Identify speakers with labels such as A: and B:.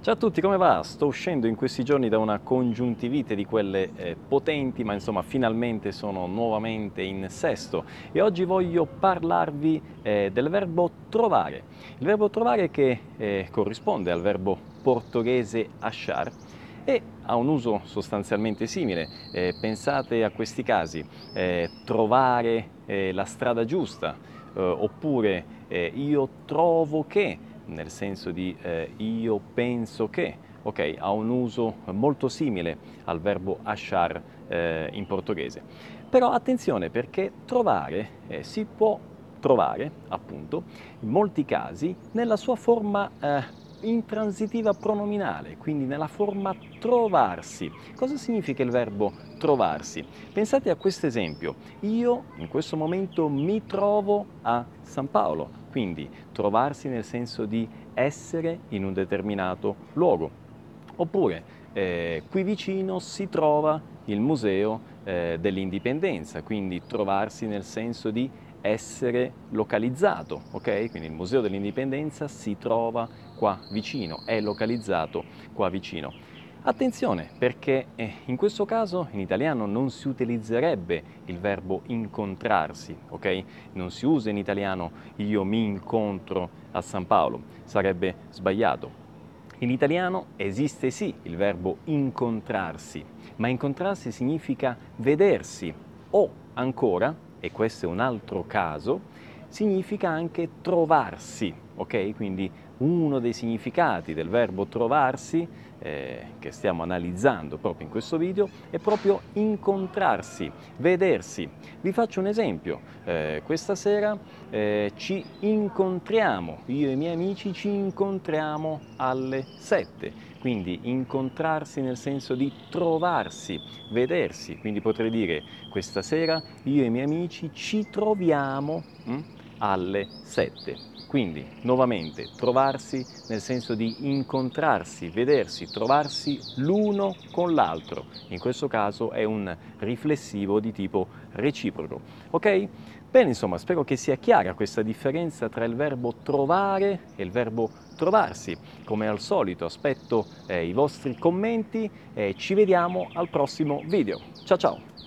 A: Ciao a tutti, come va? Sto uscendo in questi giorni da una congiuntivite di quelle eh, potenti, ma insomma finalmente sono nuovamente in sesto e oggi voglio parlarvi eh, del verbo trovare. Il verbo trovare che eh, corrisponde al verbo portoghese achar e ha un uso sostanzialmente simile. Eh, pensate a questi casi, eh, trovare eh, la strada giusta oppure io trovo che nel senso di eh, io penso che, ok, ha un uso molto simile al verbo achar eh, in portoghese. Però attenzione perché trovare eh, si può trovare, appunto, in molti casi nella sua forma eh, intransitiva pronominale, quindi nella forma trovarsi. Cosa significa il verbo trovarsi? Pensate a questo esempio. Io in questo momento mi trovo a San Paolo, quindi trovarsi nel senso di essere in un determinato luogo. Oppure eh, qui vicino si trova il Museo eh, dell'Indipendenza, quindi trovarsi nel senso di essere localizzato, ok? Quindi il Museo dell'Indipendenza si trova qua vicino, è localizzato qua vicino. Attenzione perché eh, in questo caso in italiano non si utilizzerebbe il verbo incontrarsi, ok? Non si usa in italiano io mi incontro a San Paolo, sarebbe sbagliato. In italiano esiste sì il verbo incontrarsi, ma incontrarsi significa vedersi o ancora e questo è un altro caso, significa anche trovarsi, ok? Quindi uno dei significati del verbo trovarsi, eh, che stiamo analizzando proprio in questo video, è proprio incontrarsi, vedersi. Vi faccio un esempio, eh, questa sera eh, ci incontriamo, io e i miei amici ci incontriamo alle 7 quindi incontrarsi nel senso di trovarsi, vedersi, quindi potrei dire questa sera io e i miei amici ci troviamo hm, alle 7. Quindi, nuovamente, trovarsi nel senso di incontrarsi, vedersi, trovarsi l'uno con l'altro. In questo caso è un riflessivo di tipo reciproco. Ok? Bene, insomma, spero che sia chiara questa differenza tra il verbo trovare e il verbo trovarsi. Come al solito aspetto eh, i vostri commenti e ci vediamo al prossimo video. Ciao ciao!